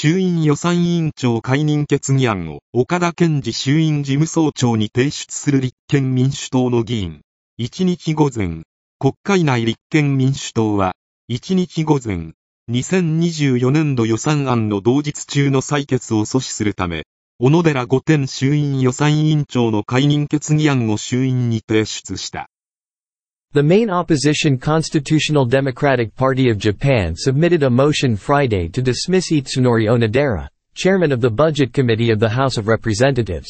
衆院予算委員長解任決議案を岡田健二衆院事務総長に提出する立憲民主党の議員。1日午前、国会内立憲民主党は、1日午前、2024年度予算案の同日中の採決を阻止するため、小野寺御殿衆院予算委員長の解任決議案を衆院に提出した。The main opposition Constitutional Democratic Party of Japan submitted a motion Friday to dismiss Itsunori Onodera, chairman of the Budget Committee of the House of Representatives.